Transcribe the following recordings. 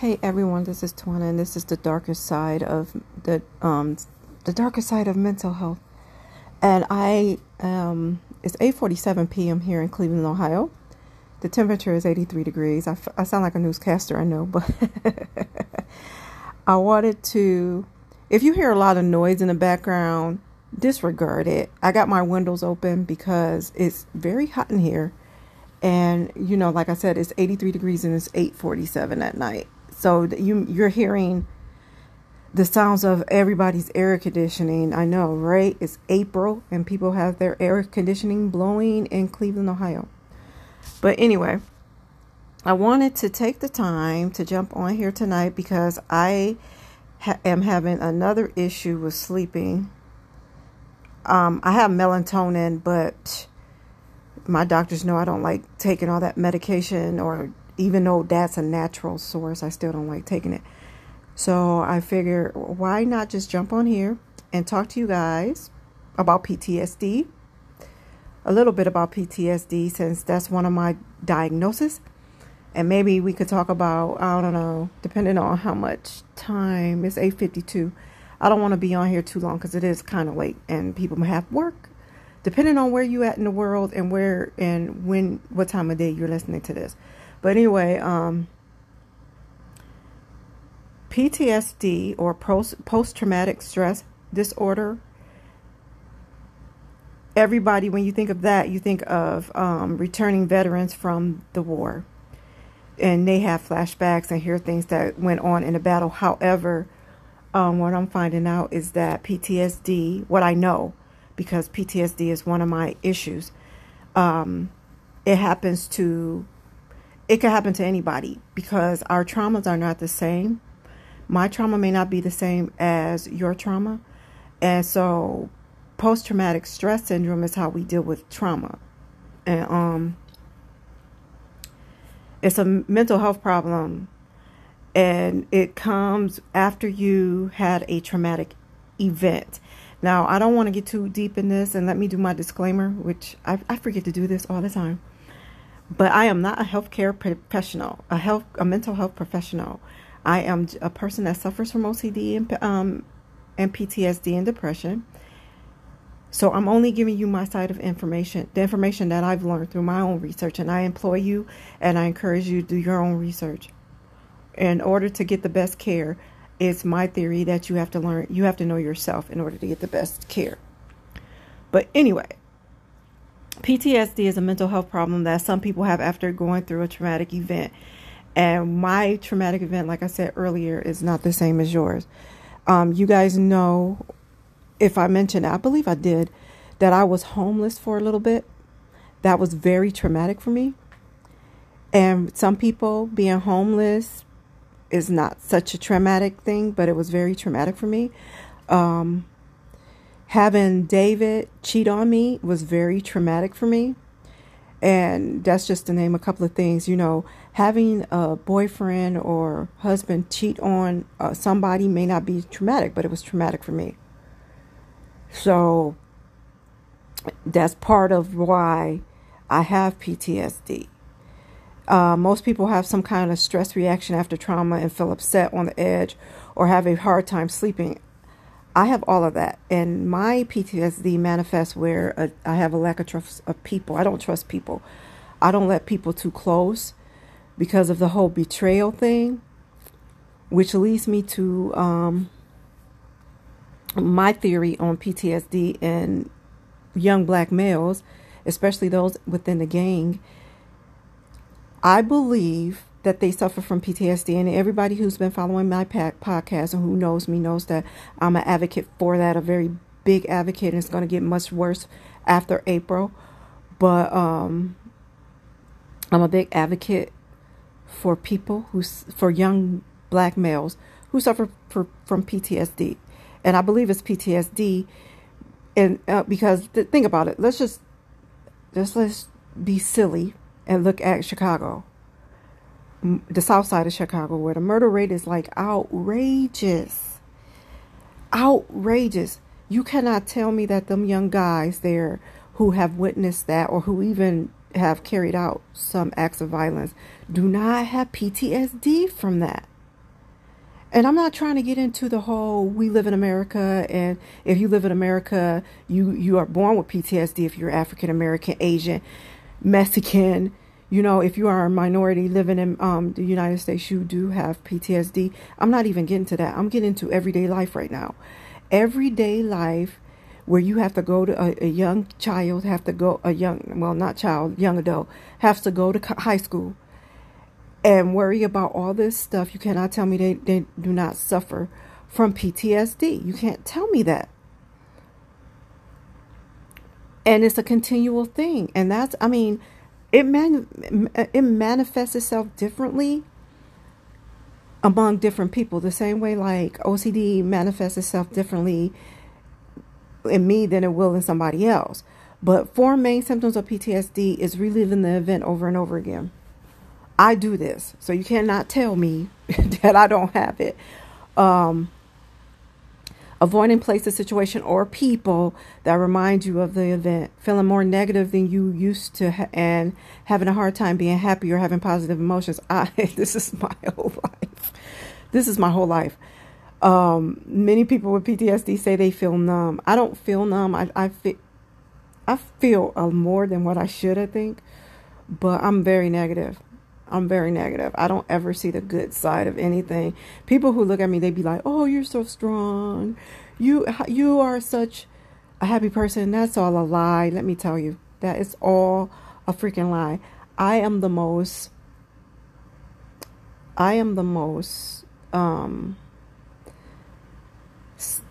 Hey everyone, this is Twana, and this is the darkest side of the um the darkest side of mental health. And I um it's 8:47 p.m. here in Cleveland, Ohio. The temperature is 83 degrees. I, f- I sound like a newscaster, I know, but I wanted to if you hear a lot of noise in the background, disregard it. I got my windows open because it's very hot in here. And you know, like I said, it's 83 degrees and it's 8:47 at night. So you you're hearing the sounds of everybody's air conditioning. I know, right? It's April and people have their air conditioning blowing in Cleveland, Ohio. But anyway, I wanted to take the time to jump on here tonight because I ha- am having another issue with sleeping. Um, I have melatonin, but my doctors know I don't like taking all that medication or even though that's a natural source, I still don't like taking it. So I figure, why not just jump on here and talk to you guys about PTSD, a little bit about PTSD, since that's one of my diagnoses. And maybe we could talk about, I don't know, depending on how much time. It's 8.52. I don't want to be on here too long because it is kind of late and people have work. Depending on where you at in the world and where and when, what time of day you're listening to this. But anyway, um, PTSD or post traumatic stress disorder. Everybody, when you think of that, you think of um, returning veterans from the war. And they have flashbacks and hear things that went on in the battle. However, um, what I'm finding out is that PTSD, what I know, because PTSD is one of my issues, um, it happens to it could happen to anybody because our traumas are not the same. My trauma may not be the same as your trauma. And so post traumatic stress syndrome is how we deal with trauma. And um it's a mental health problem and it comes after you had a traumatic event. Now, I don't want to get too deep in this and let me do my disclaimer, which I, I forget to do this all the time. But I am not a healthcare professional, a health, a mental health professional. I am a person that suffers from OCD and, um, and PTSD and depression. So I'm only giving you my side of information, the information that I've learned through my own research, and I employ you and I encourage you to do your own research. In order to get the best care, it's my theory that you have to learn, you have to know yourself in order to get the best care. But anyway, PTSD is a mental health problem that some people have after going through a traumatic event. And my traumatic event, like I said earlier, is not the same as yours. Um, you guys know, if I mentioned, I believe I did, that I was homeless for a little bit. That was very traumatic for me. And some people being homeless is not such a traumatic thing, but it was very traumatic for me. Um, having David cheat on me was very traumatic for me. And that's just to name a couple of things. You know, having a boyfriend or husband cheat on uh, somebody may not be traumatic, but it was traumatic for me. So that's part of why I have PTSD. Uh, most people have some kind of stress reaction after trauma and feel upset on the edge or have a hard time sleeping. I have all of that, and my PTSD manifests where a, I have a lack of trust of people. I don't trust people. I don't let people too close because of the whole betrayal thing, which leads me to um, my theory on PTSD in young black males, especially those within the gang. I believe that they suffer from PTSD. And everybody who's been following my podcast and who knows me knows that I'm an advocate for that, a very big advocate, and it's going to get much worse after April. But um, I'm a big advocate for people who, for young black males who suffer for, from PTSD. And I believe it's PTSD. And uh, because th- think about it, let's just, just let's be silly and look at Chicago the south side of Chicago, where the murder rate is like outrageous. Outrageous. You cannot tell me that them young guys there who have witnessed that or who even have carried out some acts of violence do not have PTSD from that. and I'm not trying to get into the whole we live in America and if you live in America, you you are born with PTSD if you're African American, Asian, Mexican, you know, if you are a minority living in um, the United States, you do have PTSD. I'm not even getting to that. I'm getting to everyday life right now. Everyday life where you have to go to a, a young child, have to go, a young, well, not child, young adult, has to go to high school and worry about all this stuff. You cannot tell me they, they do not suffer from PTSD. You can't tell me that. And it's a continual thing. And that's, I mean, it man it manifests itself differently among different people. The same way like OCD manifests itself differently in me than it will in somebody else. But four main symptoms of PTSD is reliving the event over and over again. I do this, so you cannot tell me that I don't have it. Um, avoiding places, situation, or people that remind you of the event, feeling more negative than you used to, ha- and having a hard time being happy or having positive emotions. I this is my whole life. This is my whole life. Um, many people with PTSD say they feel numb. I don't feel numb. I I feel I feel uh, more than what I should. I think, but I'm very negative. I'm very negative. I don't ever see the good side of anything. People who look at me, they be like, "Oh, you're so strong. You you are such a happy person." That's all a lie. Let me tell you, that is all a freaking lie. I am the most. I am the most um,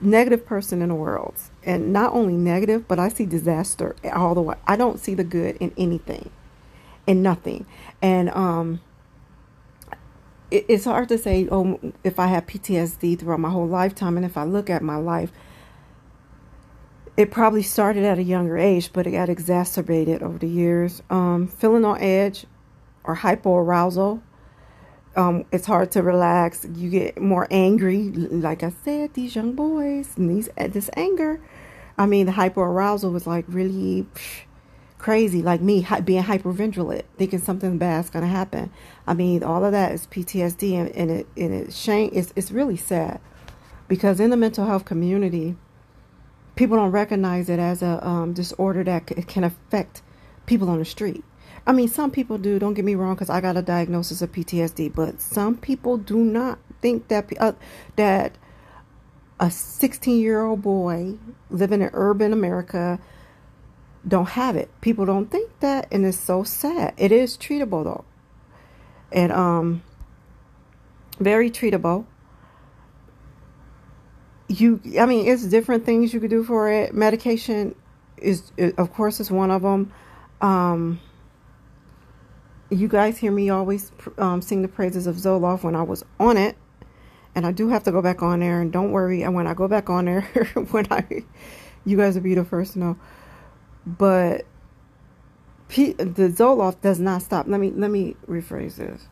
negative person in the world, and not only negative, but I see disaster all the way. I don't see the good in anything and nothing. And um, it, it's hard to say, oh, if I have PTSD throughout my whole lifetime, and if I look at my life, it probably started at a younger age, but it got exacerbated over the years. Um, feeling on edge or hypoarousal. Um, it's hard to relax. You get more angry. Like I said, these young boys and these this anger. I mean, the hypoarousal was like really. Psh, crazy like me being hyperventilate thinking something bad's going to happen. I mean all of that is ptsd and, and it and it shame it's, it's really sad. Because in the mental health community people don't recognize it as a um, disorder that c- can affect people on the street. I mean some people do don't get me wrong because i got a diagnosis of ptsd but some people do not think that uh, that a 16 year old boy living in urban america don't have it. People don't think that, and it's so sad. It is treatable though, and um, very treatable. You, I mean, it's different things you could do for it. Medication is, of course, is one of them. Um, you guys hear me always um, sing the praises of Zoloft when I was on it, and I do have to go back on there. And don't worry, and when I go back on there, when I, you guys will be the first to know but P, the Zoloft does not stop. Let me let me rephrase this.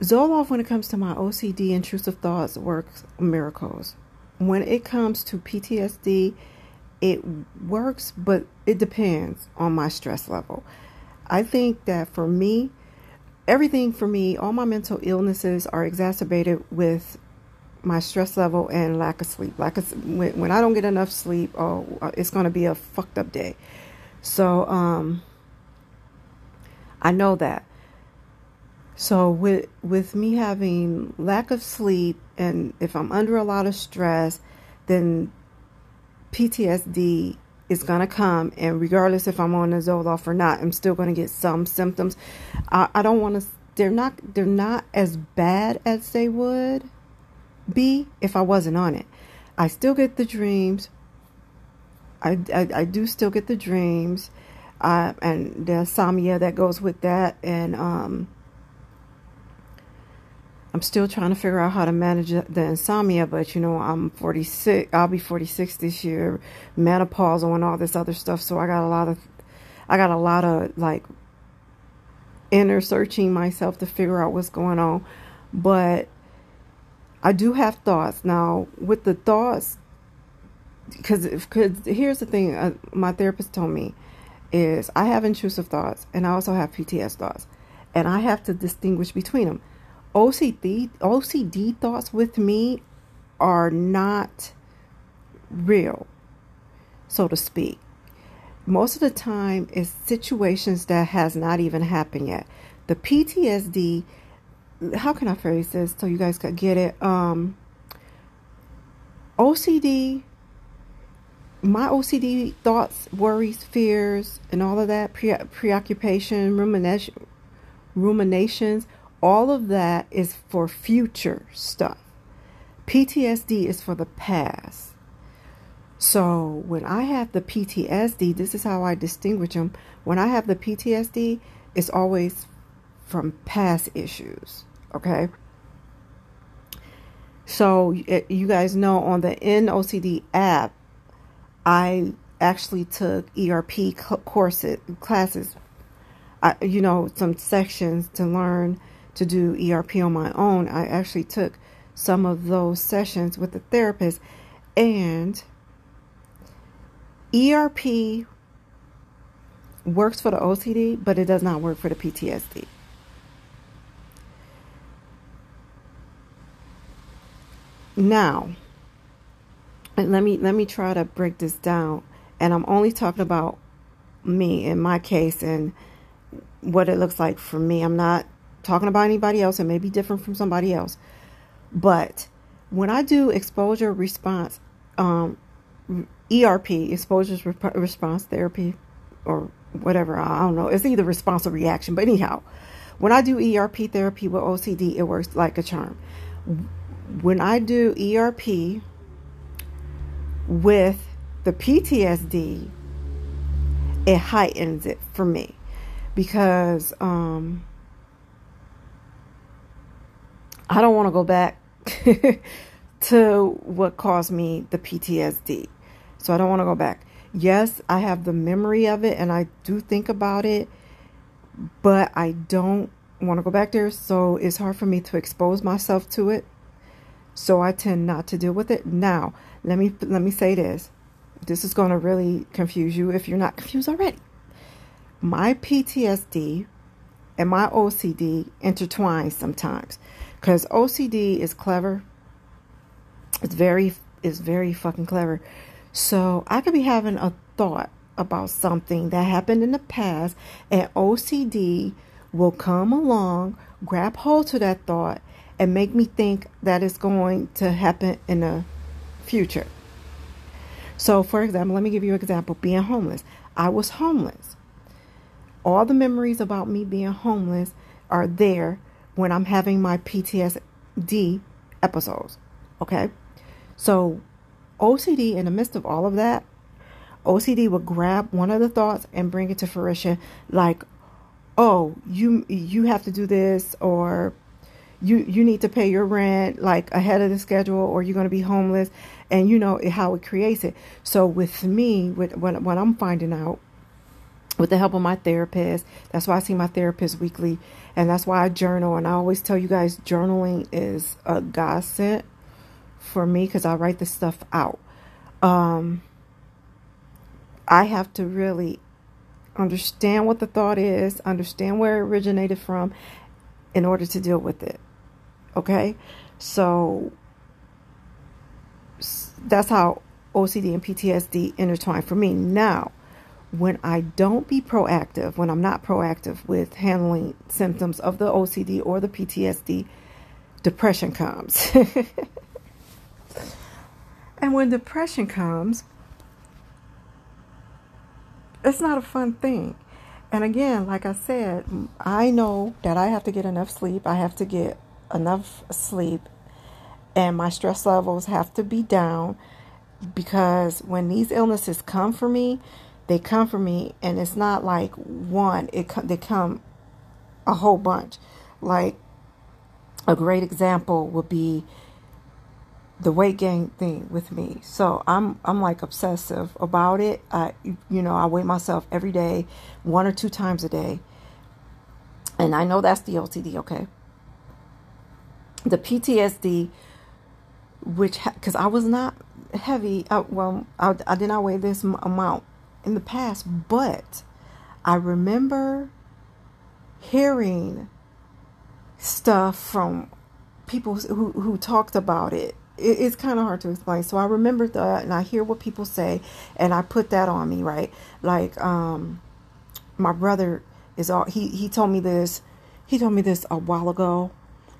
Zoloft, when it comes to my OCD intrusive thoughts, works miracles. When it comes to PTSD, it works, but it depends on my stress level. I think that for me, everything for me, all my mental illnesses are exacerbated with my stress level and lack of sleep. Like when, when I don't get enough sleep, oh, uh, it's going to be a fucked up day. So um, I know that. So with with me having lack of sleep and if I'm under a lot of stress, then PTSD is going to come and regardless if I'm on a Zoloft or not, I'm still going to get some symptoms. I, I don't want to they're not they're not as bad as they would be if I wasn't on it. I still get the dreams. I, I, I do still get the dreams, uh, and the insomnia that goes with that, and um, I'm still trying to figure out how to manage the insomnia. But you know, I'm 46. I'll be 46 this year, menopause and all this other stuff. So I got a lot of, I got a lot of like inner searching myself to figure out what's going on. But I do have thoughts now. With the thoughts, because here's the thing, uh, my therapist told me is I have intrusive thoughts and I also have PTS thoughts, and I have to distinguish between them. OCD OCD thoughts with me are not real, so to speak. Most of the time, it's situations that has not even happened yet. The PTSD. How can I phrase this so you guys can get it? Um, OCD. My OCD thoughts, worries, fears, and all of that pre- preoccupation, rumination, ruminations, all of that is for future stuff. PTSD is for the past. So when I have the PTSD, this is how I distinguish them. When I have the PTSD, it's always from past issues. Okay. So eh, you guys know on the NOCD app, I actually took ERP courses classes. I, you know, some sections to learn to do ERP on my own. I actually took some of those sessions with the therapist and ERP works for the OCD, but it does not work for the PTSD. Now, let me let me try to break this down, and I'm only talking about me in my case and what it looks like for me. I'm not talking about anybody else. It may be different from somebody else, but when I do exposure response um, ERP, exposure response therapy, or whatever. I don't know. It's either response or reaction. But anyhow, when I do ERP therapy with OCD, it works like a charm. When I do ERP with the PTSD, it heightens it for me because um, I don't want to go back to what caused me the PTSD. So I don't want to go back. Yes, I have the memory of it and I do think about it, but I don't want to go back there. So it's hard for me to expose myself to it. So I tend not to deal with it. Now, let me let me say this. This is going to really confuse you if you're not confused already. My PTSD and my OCD intertwine sometimes because OCD is clever. It's very it's very fucking clever. So I could be having a thought about something that happened in the past, and OCD will come along, grab hold to that thought, and make me think that it's going to happen in the future. So, for example, let me give you an example being homeless. I was homeless. All the memories about me being homeless are there when I'm having my PTSD episodes. Okay? So, OCD, in the midst of all of that, OCD would grab one of the thoughts and bring it to fruition, like, "Oh, you you have to do this," or "You you need to pay your rent like ahead of the schedule, or you're going to be homeless." And you know how it creates it. So with me, with what I'm finding out, with the help of my therapist, that's why I see my therapist weekly, and that's why I journal. And I always tell you guys, journaling is a godsend for me because I write this stuff out. Um, I have to really understand what the thought is, understand where it originated from in order to deal with it. Okay? So that's how OCD and PTSD intertwine for me. Now, when I don't be proactive, when I'm not proactive with handling symptoms of the OCD or the PTSD, depression comes. And when depression comes, it's not a fun thing. And again, like I said, I know that I have to get enough sleep. I have to get enough sleep. And my stress levels have to be down because when these illnesses come for me, they come for me and it's not like one, it they come a whole bunch. Like a great example would be the weight gain thing with me. So I'm I'm like obsessive about it. I you know, I weigh myself every day, one or two times a day. And I know that's the OCD, okay? The PTSD which cuz I was not heavy, I, well I, I did not weigh this amount in the past, but I remember hearing stuff from people who, who talked about it. it it's kind of hard to explain. So I remember that and I hear what people say and I put that on me, right? Like, um, my brother is all, he, he told me this, he told me this a while ago.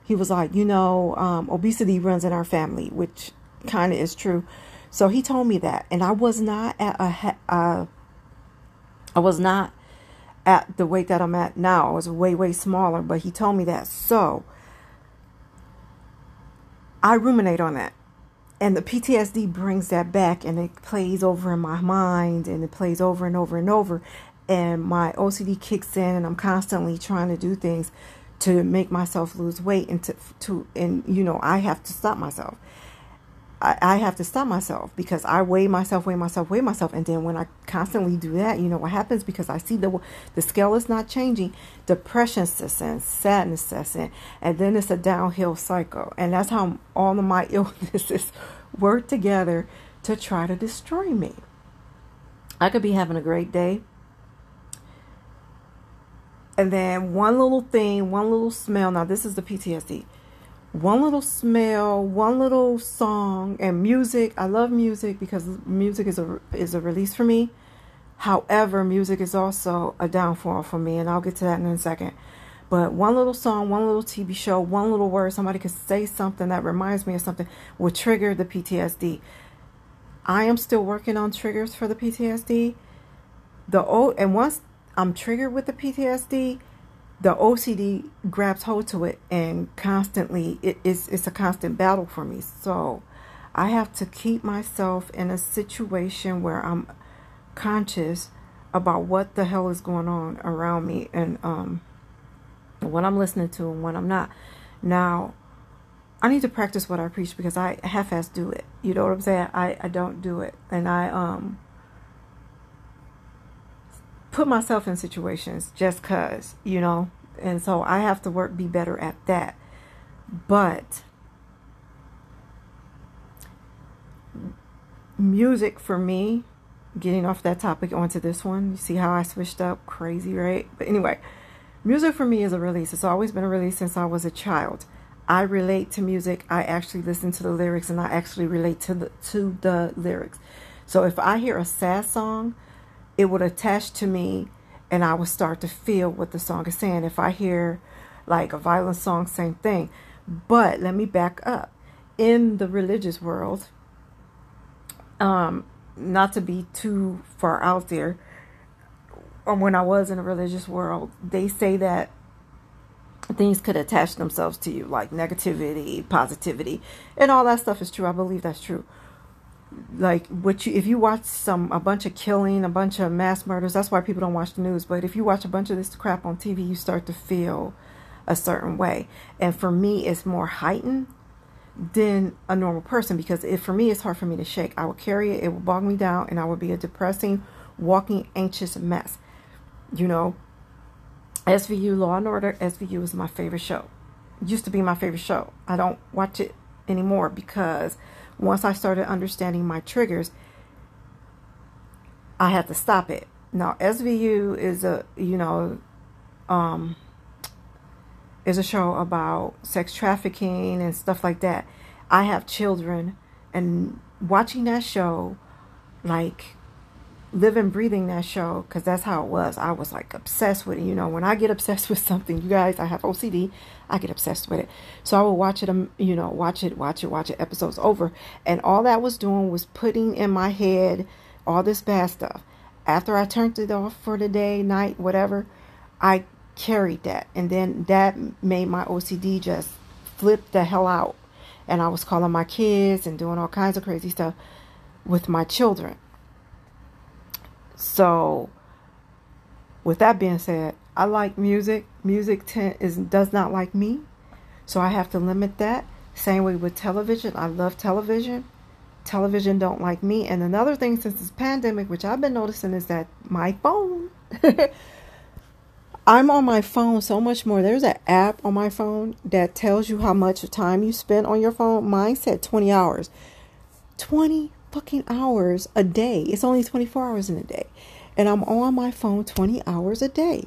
He was like, you know, um, obesity runs in our family, which kind of is true. So he told me that, and I was not at a, uh, I was not at the weight that I'm at now. I was way, way smaller, but he told me that. So I ruminate on that. And the PTSD brings that back and it plays over in my mind and it plays over and over and over. And my OCD kicks in and I'm constantly trying to do things to make myself lose weight and to, to and you know, I have to stop myself. I, I have to stop myself because I weigh myself, weigh myself, weigh myself, and then when I constantly do that, you know what happens? Because I see the the scale is not changing, depression sets in, sadness sets in, and then it's a downhill cycle, and that's how all of my illnesses work together to try to destroy me. I could be having a great day, and then one little thing, one little smell. Now this is the PTSD one little smell, one little song, and music. I love music because music is a is a release for me. However, music is also a downfall for me, and I'll get to that in a second. But one little song, one little TV show, one little word, somebody could say something that reminds me of something would trigger the PTSD. I am still working on triggers for the PTSD. The old and once I'm triggered with the PTSD, the OCD grabs hold to it and constantly it is it's a constant battle for me. So I have to keep myself in a situation where I'm conscious about what the hell is going on around me and um what I'm listening to and what I'm not. Now I need to practice what I preach because I half-ass do it. You know what I'm saying? I, I don't do it. And I um put myself in situations just cuz, you know, and so I have to work be better at that. But music for me, getting off that topic onto this one, you see how I switched up crazy, right? But anyway, music for me is a release. It's always been a release since I was a child. I relate to music. I actually listen to the lyrics and I actually relate to the to the lyrics. So if I hear a sad song, it would attach to me and I would start to feel what the song is saying. If I hear like a violent song, same thing. But let me back up. In the religious world, um, not to be too far out there, or when I was in a religious world, they say that things could attach themselves to you, like negativity, positivity, and all that stuff is true. I believe that's true like what you if you watch some a bunch of killing a bunch of mass murders that's why people don't watch the news but if you watch a bunch of this crap on tv you start to feel a certain way. And for me it's more heightened than a normal person because if for me it's hard for me to shake. I will carry it it will bog me down and i will be a depressing walking anxious mess. You know svu law and order svu is my favorite show. Used to be my favorite show. I don't watch it anymore because once I started understanding my triggers, I had to stop it. Now, SVU is a, you know, um, is a show about sex trafficking and stuff like that. I have children, and watching that show, like living, breathing that show, because that's how it was. I was like obsessed with it. You know, when I get obsessed with something, you guys, I have OCD. I get obsessed with it. So I would watch it, um, you know, watch it, watch it, watch it, episodes over. And all that was doing was putting in my head all this bad stuff. After I turned it off for the day, night, whatever, I carried that. And then that made my OCD just flip the hell out. And I was calling my kids and doing all kinds of crazy stuff with my children. So, with that being said, I like music. Music t- is does not like me, so I have to limit that. Same way with television. I love television. Television don't like me. And another thing since this pandemic, which I've been noticing, is that my phone. I'm on my phone so much more. There's an app on my phone that tells you how much time you spend on your phone. Mine said 20 hours. 20 fucking hours a day. It's only 24 hours in a day. And I'm on my phone 20 hours a day.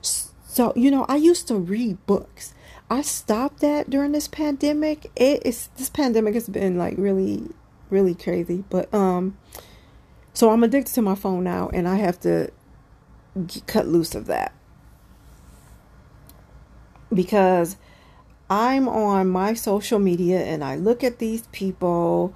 So, you know, I used to read books. I stopped that during this pandemic. It is this pandemic has been like really, really crazy. But um, so I'm addicted to my phone now, and I have to get, cut loose of that because I'm on my social media and I look at these people,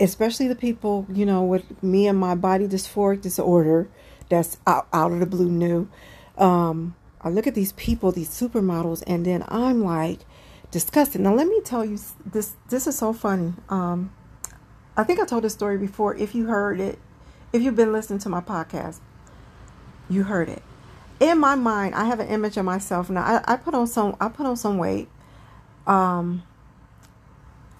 especially the people, you know, with me and my body dysphoric disorder that's out, out of the blue new. Um, I look at these people, these supermodels, and then I'm like disgusted. Now let me tell you this this is so funny. Um, I think I told this story before. If you heard it, if you've been listening to my podcast, you heard it in my mind, I have an image of myself now. I, I put on some I put on some weight. Um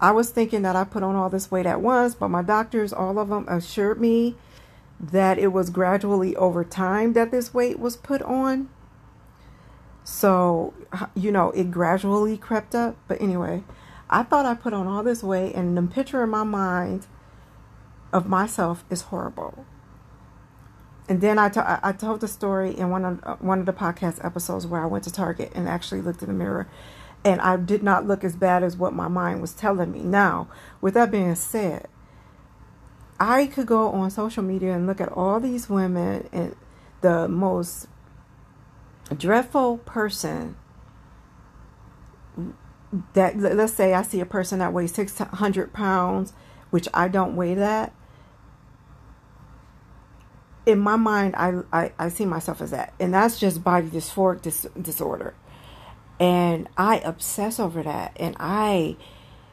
I was thinking that I put on all this weight at once, but my doctors, all of them, assured me that it was gradually over time that this weight was put on. So, you know, it gradually crept up. But anyway, I thought I put on all this weight, and the picture in my mind of myself is horrible and then I, t- I told the story in one of uh, one of the podcast episodes where I went to Target and actually looked in the mirror, and I did not look as bad as what my mind was telling me. Now, with that being said, I could go on social media and look at all these women and the most dreadful person that let's say I see a person that weighs 600 pounds, which I don't weigh that in my mind, I, I, I see myself as that. And that's just body dysphoric dis- disorder. And I obsess over that. And I,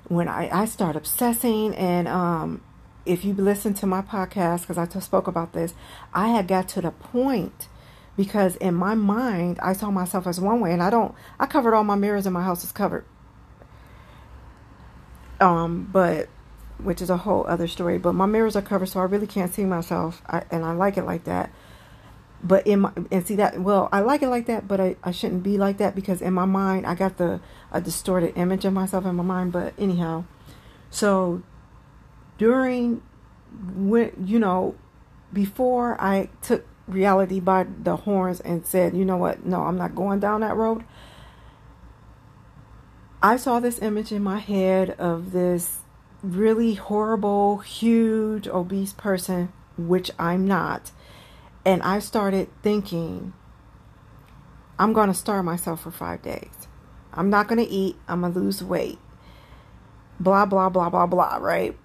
when I, I start obsessing, and um, if you listen to my podcast, because I spoke about this, I had got to the point because in my mind, I saw myself as one way. And I don't, I covered all my mirrors in my house is covered. Um, but which is a whole other story. But my mirrors are covered, so I really can't see myself, I, and I like it like that. But in my and see that well, I like it like that, but I, I shouldn't be like that because in my mind I got the a distorted image of myself in my mind. But anyhow, so during when you know before I took reality by the horns and said, you know what, no, I'm not going down that road. I saw this image in my head of this really horrible, huge, obese person, which I'm not. And I started thinking, I'm going to starve myself for five days. I'm not going to eat. I'm going to lose weight. Blah, blah, blah, blah, blah, right?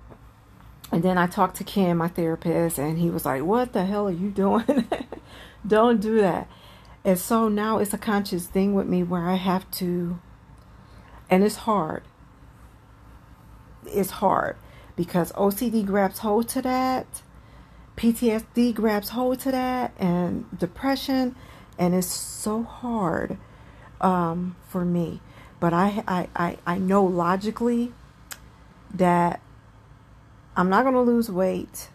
And then I talked to Kim, my therapist, and he was like, What the hell are you doing? Don't do that. And so now it's a conscious thing with me where I have to, and it's hard It's hard because OCD grabs hold to that, PTSD grabs hold to that, and depression, and it's so hard um, for me. But I, I, I, I know logically that I'm not going to lose weight.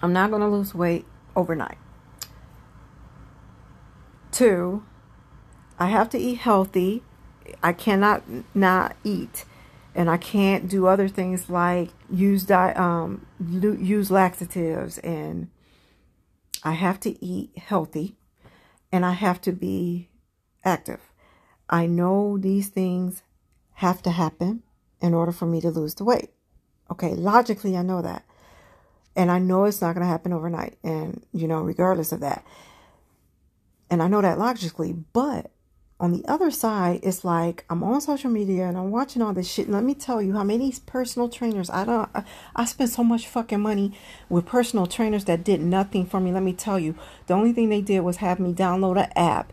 I'm not going to lose weight overnight. Two, I have to eat healthy. I cannot not eat and I can't do other things like use di- um use laxatives and I have to eat healthy and I have to be active. I know these things have to happen in order for me to lose the weight. Okay, logically I know that. And I know it's not going to happen overnight and you know regardless of that. And I know that logically, but on the other side, it's like I'm on social media and I'm watching all this shit. Let me tell you how many personal trainers I don't. I, I spent so much fucking money with personal trainers that did nothing for me. Let me tell you, the only thing they did was have me download an app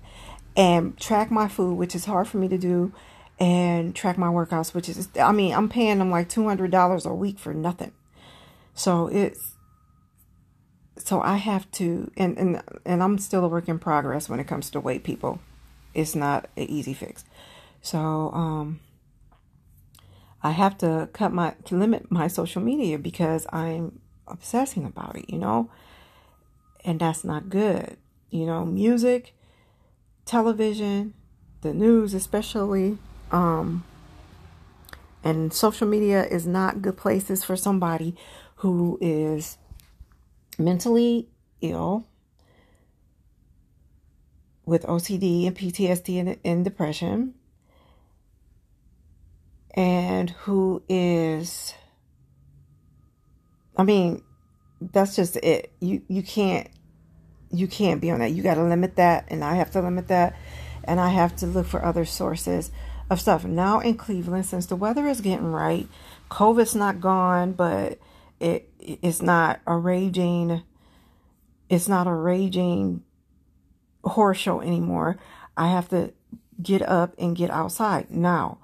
and track my food, which is hard for me to do, and track my workouts, which is I mean I'm paying them like two hundred dollars a week for nothing. So it's so I have to, and and and I'm still a work in progress when it comes to weight people it's not an easy fix. So um, I have to cut my to limit my social media because I'm obsessing about it, you know, and that's not good. You know, music, television, the news, especially, um, and social media is not good places for somebody who is mentally ill with OCD and PTSD and, and depression, and who is, I mean, that's just it. You you can't you can't be on that. You got to limit that, and I have to limit that, and I have to look for other sources of stuff. Now in Cleveland, since the weather is getting right, COVID's not gone, but it it's not a raging it's not a raging horror show anymore. I have to get up and get outside. Now,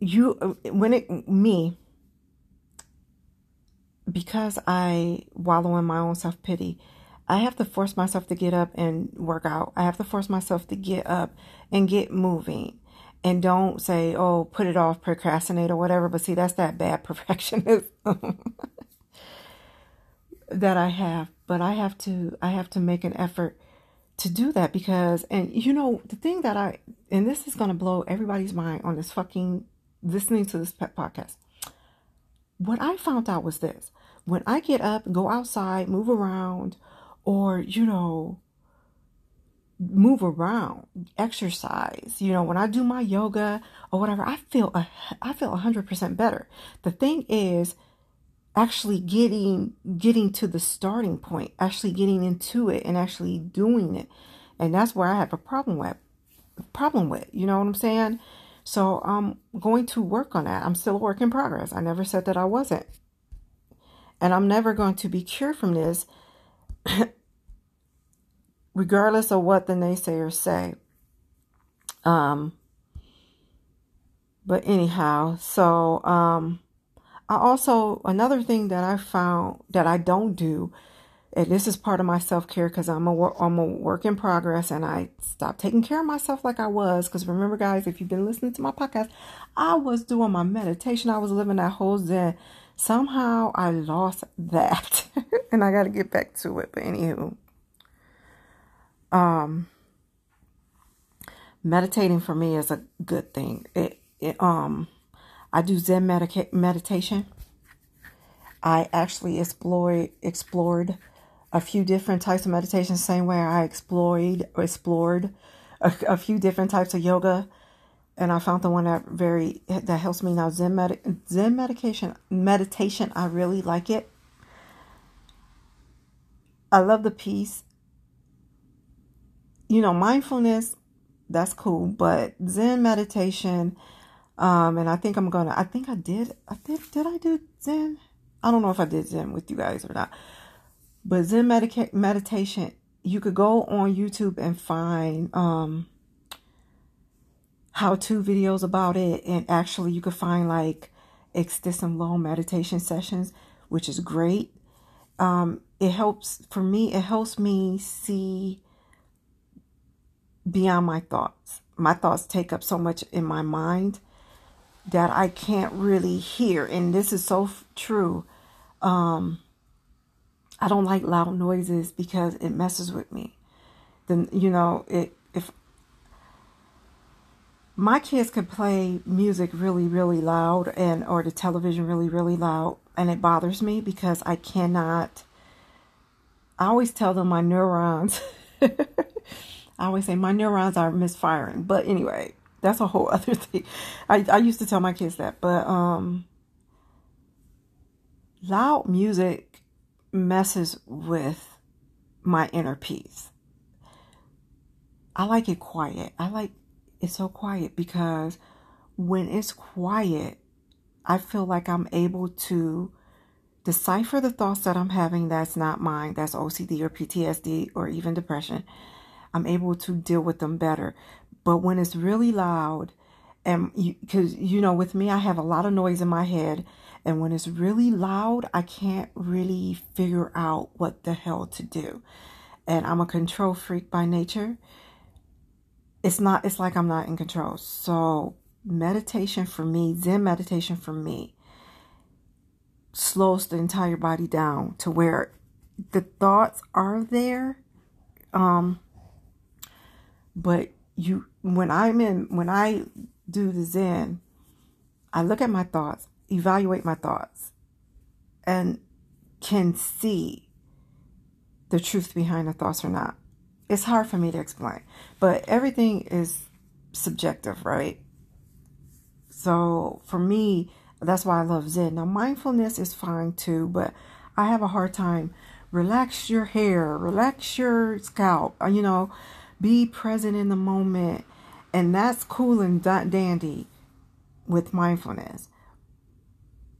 you when it me because I wallow in my own self pity, I have to force myself to get up and work out. I have to force myself to get up and get moving. And don't say, oh, put it off, procrastinate or whatever. But see, that's that bad perfectionism that I have. But I have to, I have to make an effort to do that because, and you know, the thing that I, and this is going to blow everybody's mind on this fucking listening to this podcast. What I found out was this when I get up, go outside, move around, or, you know, move around, exercise. You know, when I do my yoga or whatever, I feel a, I feel 100% better. The thing is actually getting getting to the starting point, actually getting into it and actually doing it. And that's where I have a problem with problem with. You know what I'm saying? So I'm going to work on that. I'm still a work in progress. I never said that I wasn't. And I'm never going to be cured from this regardless of what the naysayers say. Um, but anyhow, so um, I also another thing that I found that I don't do, and this is part of my self care because I'm a I'm a work in progress, and I stopped taking care of myself like I was. Because remember, guys, if you've been listening to my podcast, I was doing my meditation, I was living that whole Zen. Somehow I lost that, and I got to get back to it. But anywho, um, meditating for me is a good thing. It, it um, I do Zen medica- meditation. I actually explored explored a few different types of meditation, same way I explored explored a, a few different types of yoga, and I found the one that very that helps me now. Zen med- Zen medication meditation. I really like it. I love the peace you know, mindfulness, that's cool, but Zen meditation, um, and I think I'm gonna, I think I did, I did, did I do Zen? I don't know if I did Zen with you guys or not, but Zen medica- meditation, you could go on YouTube and find, um, how to videos about it, and actually you could find like extensive long meditation sessions, which is great. Um, it helps for me, it helps me see beyond my thoughts. My thoughts take up so much in my mind that I can't really hear. And this is so f- true. Um, I don't like loud noises because it messes with me. Then, you know, it, if my kids could play music really, really loud and, or the television really, really loud, and it bothers me because I cannot, I always tell them my neurons I always say my neurons are misfiring. But anyway, that's a whole other thing. I, I used to tell my kids that. But um loud music messes with my inner peace. I like it quiet. I like it so quiet because when it's quiet, I feel like I'm able to decipher the thoughts that I'm having that's not mine, that's OCD or PTSD or even depression, I'm able to deal with them better. But when it's really loud, and because you, you know, with me, I have a lot of noise in my head, and when it's really loud, I can't really figure out what the hell to do. And I'm a control freak by nature. It's not, it's like I'm not in control. So, meditation for me, Zen meditation for me, slows the entire body down to where the thoughts are there. Um, but you, when I'm in, when I do the Zen, I look at my thoughts, evaluate my thoughts, and can see the truth behind the thoughts or not. it's hard for me to explain, but everything is subjective, right? So for me, that's why I love Zen. Now, mindfulness is fine too, but I have a hard time. Relax your hair, relax your scalp, uh, you know, be present in the moment. And that's cool and dandy with mindfulness.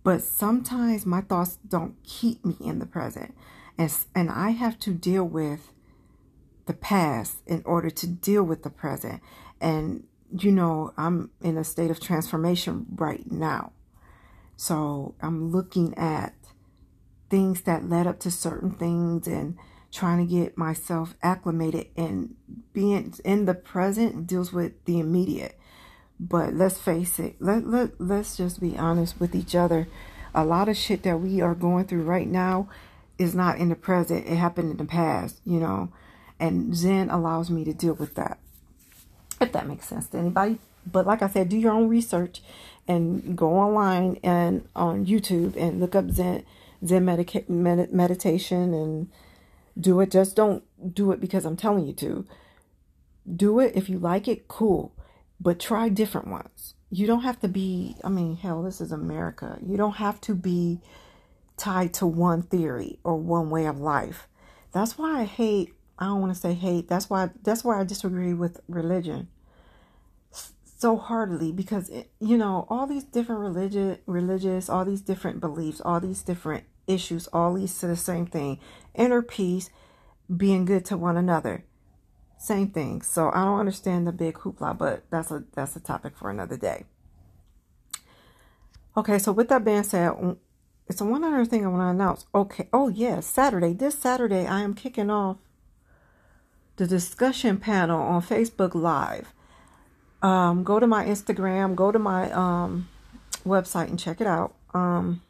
But sometimes my thoughts don't keep me in the present. And, and I have to deal with the past in order to deal with the present. And, you know, I'm in a state of transformation right now. So I'm looking at things that led up to certain things and trying to get myself acclimated and being in the present deals with the immediate. But let's face it, let, let, let's just be honest with each other. A lot of shit that we are going through right now is not in the present. It happened in the past, you know. And Zen allows me to deal with that. If that makes sense to anybody. But like I said, do your own research and go online and on YouTube and look up Zen Zen medica- med- meditation and do it. Just don't do it because I'm telling you to. Do it if you like it, cool. But try different ones. You don't have to be, I mean, hell, this is America. You don't have to be tied to one theory or one way of life. That's why I hate, I don't want to say hate. That's why that's why I disagree with religion so heartily because it, you know all these different religious religious all these different beliefs all these different issues all leads to the same thing. Inner peace being good to one another. Same thing. So i don't understand the big hoopla but that's a that's a topic for another day. Okay so with that being said it's a one other thing i want to announce. Okay oh yes yeah, saturday. This saturday i am kicking off the discussion panel on facebook live. Um, go to my Instagram, go to my um, website and check it out. Um,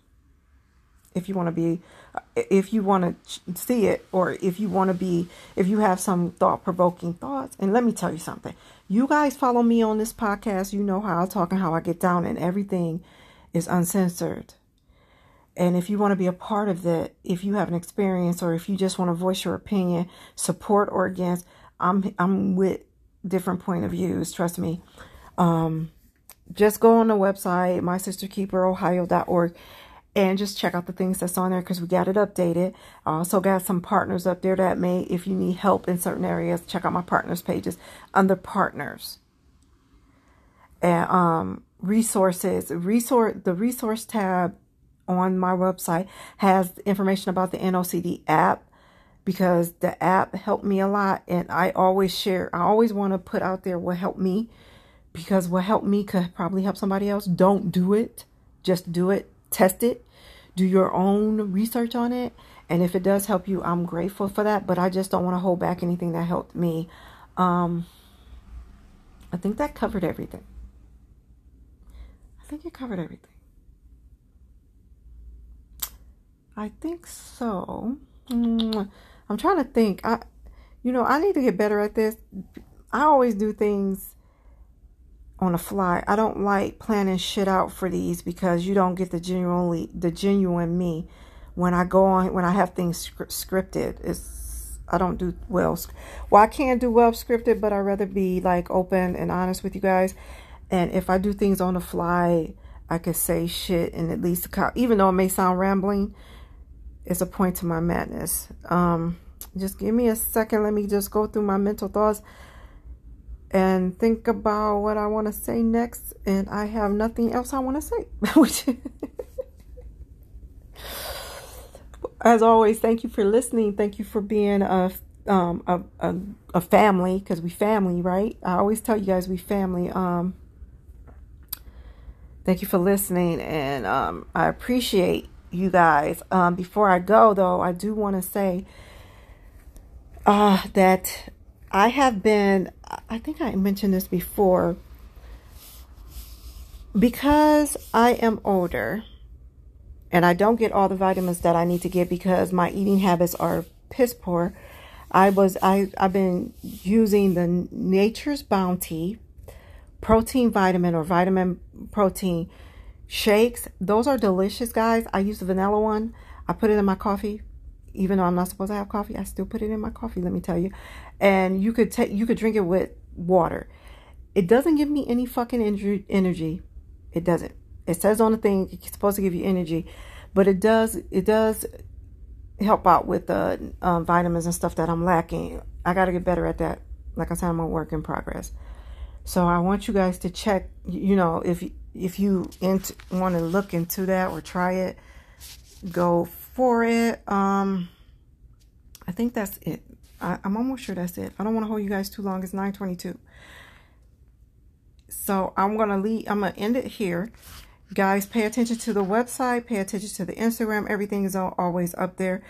if you want to be, if you want to see it, or if you want to be, if you have some thought provoking thoughts. And let me tell you something. You guys follow me on this podcast. You know how I talk and how I get down, and everything is uncensored. And if you want to be a part of that, if you have an experience, or if you just want to voice your opinion, support or against, I'm I'm with different point of views. Trust me. Um, just go on the website, mysisterkeeperohio.org, and just check out the things that's on there because we got it updated. I also got some partners up there that may, if you need help in certain areas, check out my partners pages under partners. And um, resources, resource, the resource tab on my website has information about the NOCD app because the app helped me a lot and I always share I always want to put out there what helped me because what helped me could probably help somebody else don't do it just do it test it do your own research on it and if it does help you I'm grateful for that but I just don't want to hold back anything that helped me um I think that covered everything I think it covered everything I think so. I'm trying to think. I, you know, I need to get better at this. I always do things on the fly. I don't like planning shit out for these because you don't get the genuinely the genuine me when I go on when I have things scripted. It's I don't do well. Well, I can't do well scripted, but I'd rather be like open and honest with you guys. And if I do things on the fly, I could say shit and at least even though it may sound rambling, it's a point to my madness. Um, just give me a second. Let me just go through my mental thoughts and think about what I want to say next. And I have nothing else I want to say. As always, thank you for listening. Thank you for being a um a a, a family because we family, right? I always tell you guys we family. Um, thank you for listening, and um, I appreciate you guys. Um, before I go, though, I do want to say uh, that I have been, I think I mentioned this before, because I am older and I don't get all the vitamins that I need to get because my eating habits are piss poor. I was I I've been using the Nature's Bounty protein vitamin or vitamin protein shakes. Those are delicious, guys. I use the vanilla one. I put it in my coffee. Even though I'm not supposed to have coffee, I still put it in my coffee. Let me tell you, and you could take you could drink it with water. It doesn't give me any fucking energy. It doesn't. It says on the thing it's supposed to give you energy, but it does. It does help out with the um, vitamins and stuff that I'm lacking. I got to get better at that. Like I said, I'm a work in progress. So I want you guys to check. You know, if if you want to look into that or try it, go for it. Um, I think that's it. I, am almost sure that's it. I don't want to hold you guys too long. It's 9:22. So I'm gonna leave. I'm gonna end it here. Guys, pay attention to the website. Pay attention to the Instagram. Everything is always up there.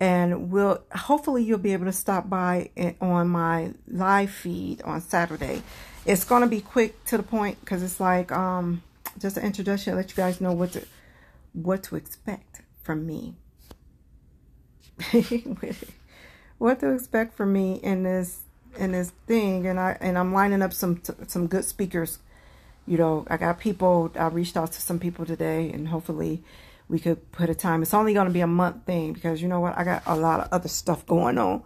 And we'll hopefully you'll be able to stop by on my live feed on Saturday. It's gonna be quick to the point because it's like um just an introduction. Let you guys know what to what to expect from me. what to expect from me in this in this thing and I and I'm lining up some some good speakers. You know, I got people I reached out to some people today and hopefully we could put a time. It's only going to be a month thing because you know what? I got a lot of other stuff going on.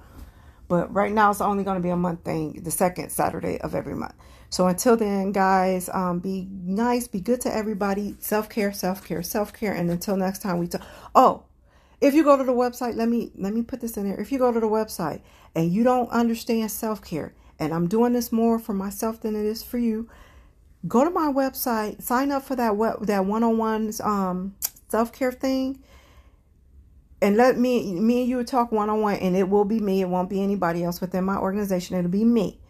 But right now it's only going to be a month thing, the second Saturday of every month. So until then, guys, um, be nice, be good to everybody. Self care, self care, self care. And until next time, we talk. Oh, if you go to the website, let me let me put this in there. If you go to the website and you don't understand self care, and I'm doing this more for myself than it is for you, go to my website, sign up for that web that one on one um, self care thing, and let me me and you talk one on one, and it will be me. It won't be anybody else within my organization. It'll be me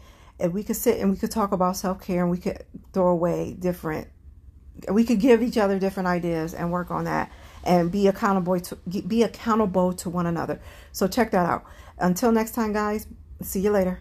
and we could sit and we could talk about self-care and we could throw away different we could give each other different ideas and work on that and be accountable to be accountable to one another. So check that out. Until next time guys see you later